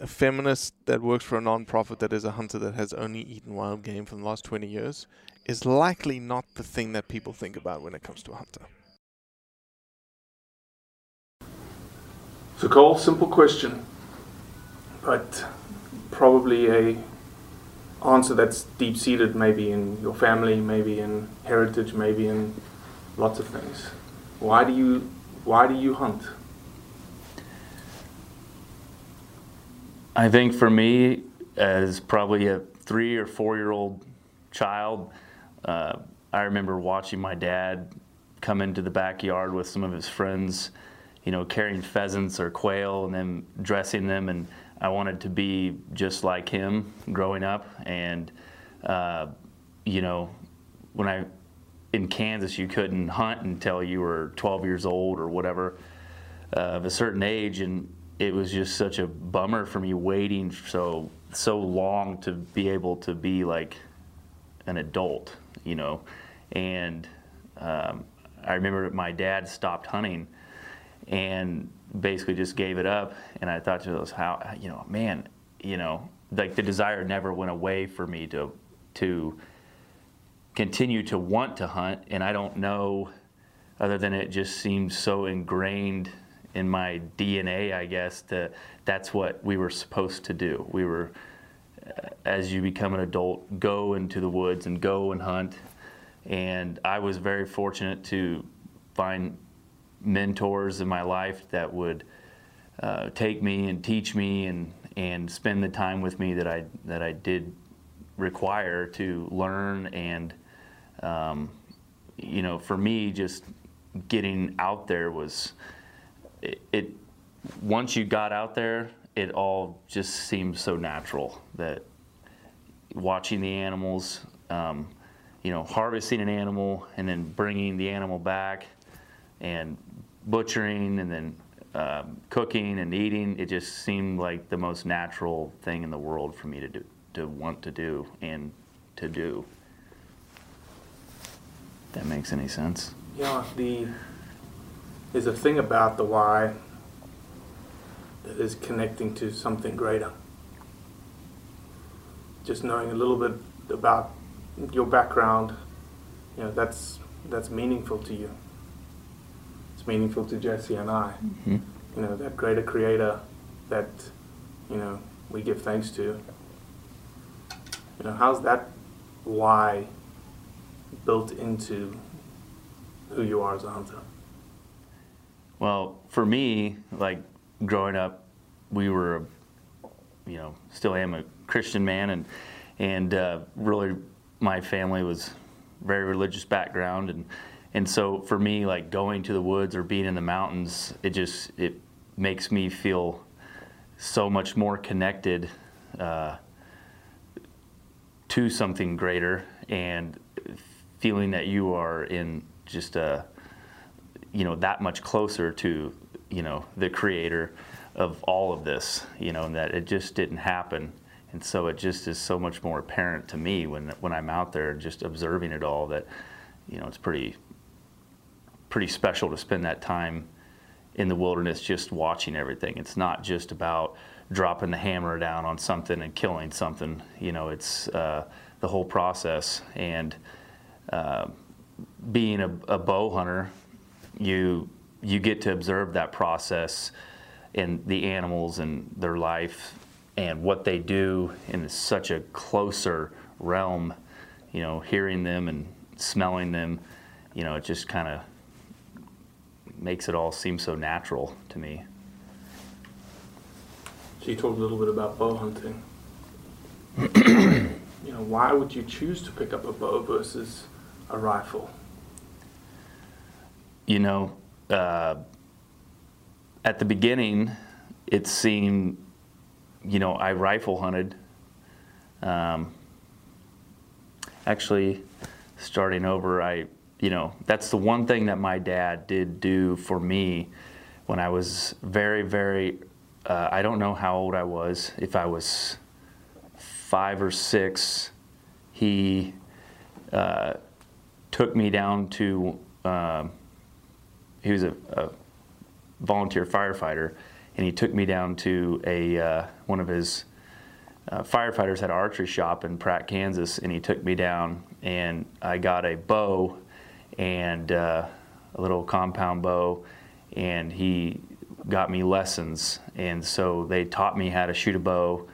a feminist that works for a non-profit that is a hunter that has only eaten wild game for the last 20 years is likely not the thing that people think about when it comes to a hunter. So Cole, simple question, but probably a answer that's deep seated maybe in your family, maybe in heritage, maybe in lots of things. Why do you why do you hunt? I think for me, as probably a three or four year old child, uh, I remember watching my dad come into the backyard with some of his friends, you know, carrying pheasants or quail and then dressing them. And I wanted to be just like him growing up. And, uh, you know, when I, in Kansas, you couldn't hunt until you were 12 years old or whatever uh, of a certain age, and it was just such a bummer for me waiting so so long to be able to be like an adult, you know. And um, I remember my dad stopped hunting and basically just gave it up. And I thought to myself, how you know, man, you know, like the desire never went away for me to to continue to want to hunt. And I don't know, other than it just seems so ingrained in my DNA, I guess, that that's what we were supposed to do. We were, uh, as you become an adult, go into the woods and go and hunt. And I was very fortunate to find mentors in my life that would uh, take me and teach me and, and spend the time with me that I, that I did require to learn and um, you know for me just getting out there was it, it once you got out there it all just seemed so natural that watching the animals um, you know harvesting an animal and then bringing the animal back and butchering and then um, cooking and eating it just seemed like the most natural thing in the world for me to do to want to do and to do. If that makes any sense? Yeah, the there's a thing about the why that is connecting to something greater. Just knowing a little bit about your background, you know, that's that's meaningful to you. It's meaningful to Jesse and I. Mhm. You know, that greater creator that, you know, we give thanks to. You know, how's that why built into who you are as a hunter? Well, for me, like growing up, we were, you know, still am a Christian man, and and uh, really, my family was very religious background, and and so for me, like going to the woods or being in the mountains, it just it makes me feel so much more connected uh, to something greater, and feeling that you are in just a you know that much closer to you know the creator of all of this you know and that it just didn't happen. And so it just is so much more apparent to me when when I'm out there just observing it all that you know it's pretty pretty special to spend that time in the wilderness just watching everything. It's not just about dropping the hammer down on something and killing something. You know it's uh, the whole process. And uh, being a, a bow hunter you you get to observe that process and the animals and their life and what they do in such a closer realm you know hearing them and smelling them you know it just kind of makes it all seem so natural to me So you talked a little bit about bow hunting. you know, why would you choose to pick up a bow versus a rifle? You know, uh, at the beginning, it seemed, you know, I rifle hunted. Um, actually, starting over, I, you know, that's the one thing that my dad did do for me when I was very, very, uh, I don't know how old I was, if I was five or six, he uh, took me down to, um, he was a, a volunteer firefighter, and he took me down to a uh, one of his uh, firefighters had an archery shop in Pratt, Kansas, and he took me down, and I got a bow and uh, a little compound bow, and he got me lessons, and so they taught me how to shoot a bow,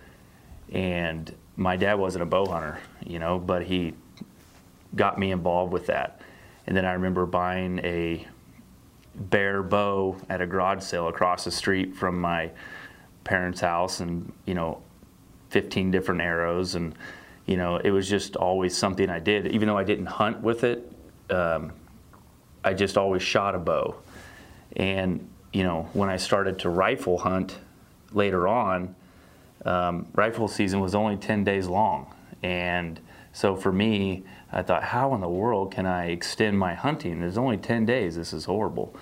and my dad wasn't a bow hunter, you know, but he got me involved with that, and then I remember buying a bear bow at a garage sale across the street from my parents' house and you know 15 different arrows. And you know it was just always something I did. Even though I didn't hunt with it um, I just always shot a bow. And you know when I started to rifle hunt later on um, rifle season was only 10 days long. And so for me I thought, how in the world can I extend my hunting? There's only 10 days. This is horrible.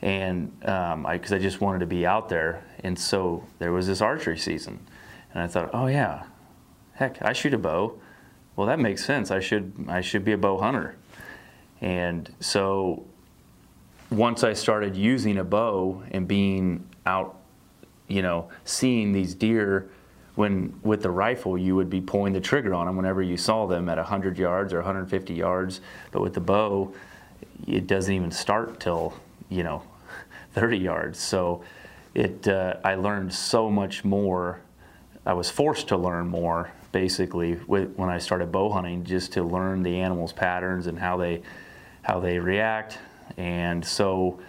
And because um, I, I just wanted to be out there. And so there was this archery season. And I thought, oh, yeah, heck, I shoot a bow. Well, that makes sense. I should, I should be a bow hunter. And so once I started using a bow and being out, you know, seeing these deer when with the rifle you would be pulling the trigger on them whenever you saw them at 100 yards or 150 yards but with the bow it doesn't even start till you know 30 yards. So it uh, i learned so much more. I was forced to learn more basically with, when i started bow hunting just to learn the animals patterns and how they how they react. And so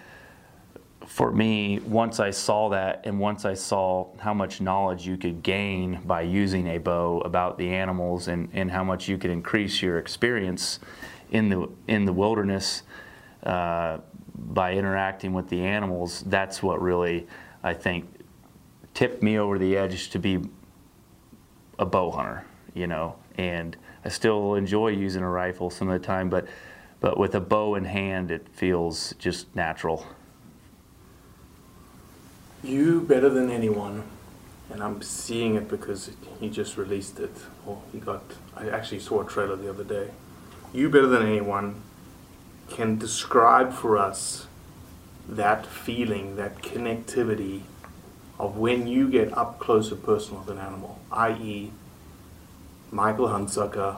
for me, once I saw that and once I saw how much knowledge you could gain by using a bow about the animals and, and how much you could increase your experience in the, in the wilderness uh, by interacting with the animals, that's what really, I think, tipped me over the edge to be a bow hunter, you know. And I still enjoy using a rifle some of the time, but, but with a bow in hand, it feels just natural. You better than anyone, and I'm seeing it because he just released it, or he got. I actually saw a trailer the other day. You better than anyone can describe for us that feeling, that connectivity of when you get up close and personal with an animal, i.e., Michael Hunsucker,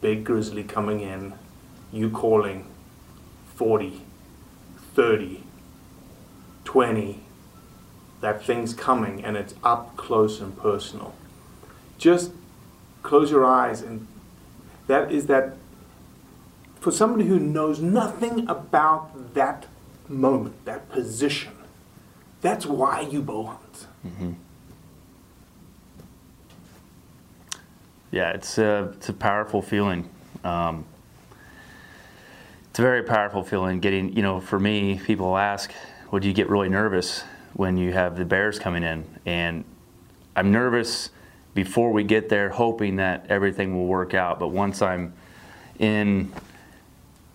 big grizzly coming in, you calling 40, 30, 20, that thing's coming and it's up close and personal. Just close your eyes and that is that for somebody who knows nothing about that moment, that position, that's why you bow hunt. Mm-hmm. Yeah, it's a it's a powerful feeling. Um, it's a very powerful feeling. Getting you know, for me, people ask, "Would you get really nervous when you have the bears coming in?" And I'm nervous before we get there, hoping that everything will work out. But once I'm in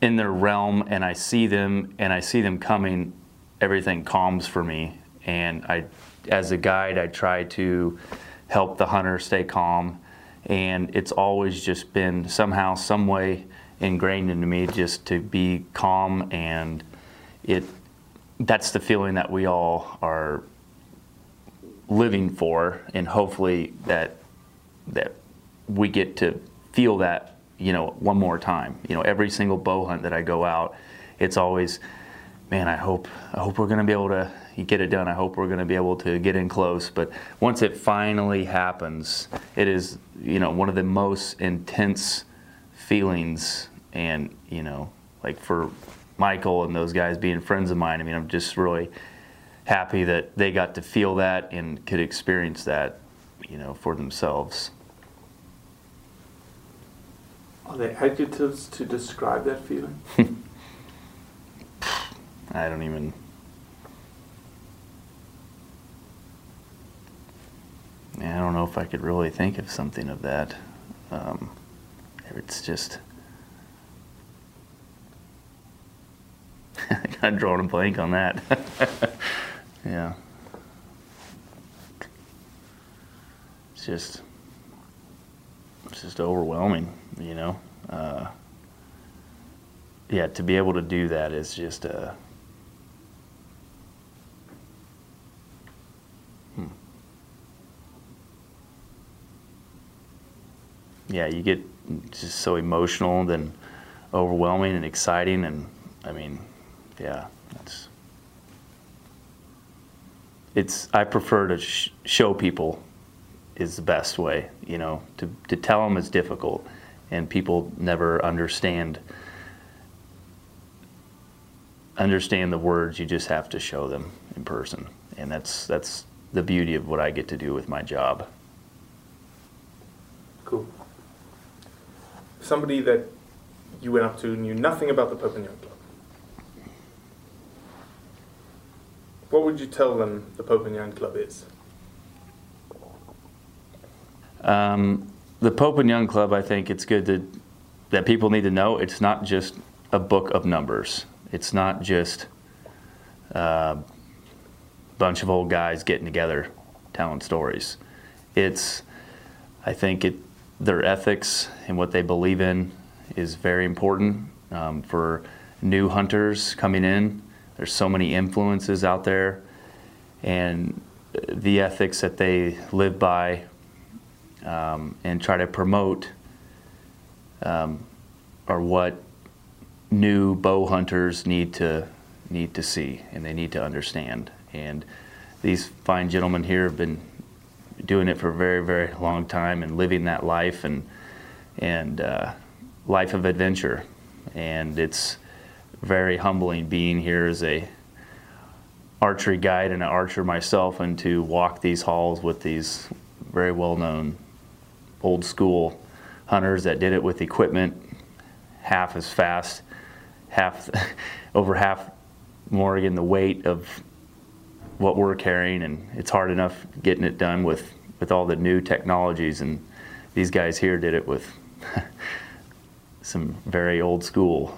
in their realm and I see them and I see them coming, everything calms for me. And I, as a guide, I try to help the hunter stay calm. And it's always just been somehow, some way ingrained into me just to be calm and it that's the feeling that we all are living for and hopefully that that we get to feel that you know one more time. You know every single bow hunt that I go out it's always man I hope I hope we're going to be able to get it done. I hope we're going to be able to get in close. But once it finally happens it is you know one of the most intense feelings. And you know like for Michael and those guys being friends of mine I mean I'm just really happy that they got to feel that and could experience that you know for themselves Are there adjectives to describe that feeling? I don't even I don't know if I could really think of something of that. Um, it's just I kind of drawing a blank on that. yeah. It's just, it's just overwhelming, you know. Uh, yeah, to be able to do that is just a. Hmm. Yeah, you get just so emotional, then overwhelming and exciting, and I mean, yeah, that's it's I prefer to sh- show people is the best way, you know, to to tell them is difficult and people never understand understand the words you just have to show them in person and that's that's the beauty of what I get to do with my job. Cool. Somebody that you went up to knew nothing about the Pope and Young Club. What would you tell them the Pope and Young Club is? Um, the Pope and Young Club, I think it's good that that people need to know it's not just a book of numbers. It's not just a bunch of old guys getting together telling stories. It's, I think it, their ethics and what they believe in is very important um, for new hunters coming in. There's so many influences out there, and the ethics that they live by um, and try to promote um, are what new bow hunters need to need to see and they need to understand. And these fine gentlemen here have been doing it for a very very long time and living that life and and uh, life of adventure. And it's very humbling being here as a archery guide and an archer myself and to walk these halls with these very well known old school hunters that did it with equipment half as fast, half over half more again the weight of what we're carrying, and it's hard enough getting it done with with all the new technologies. And these guys here did it with some very old school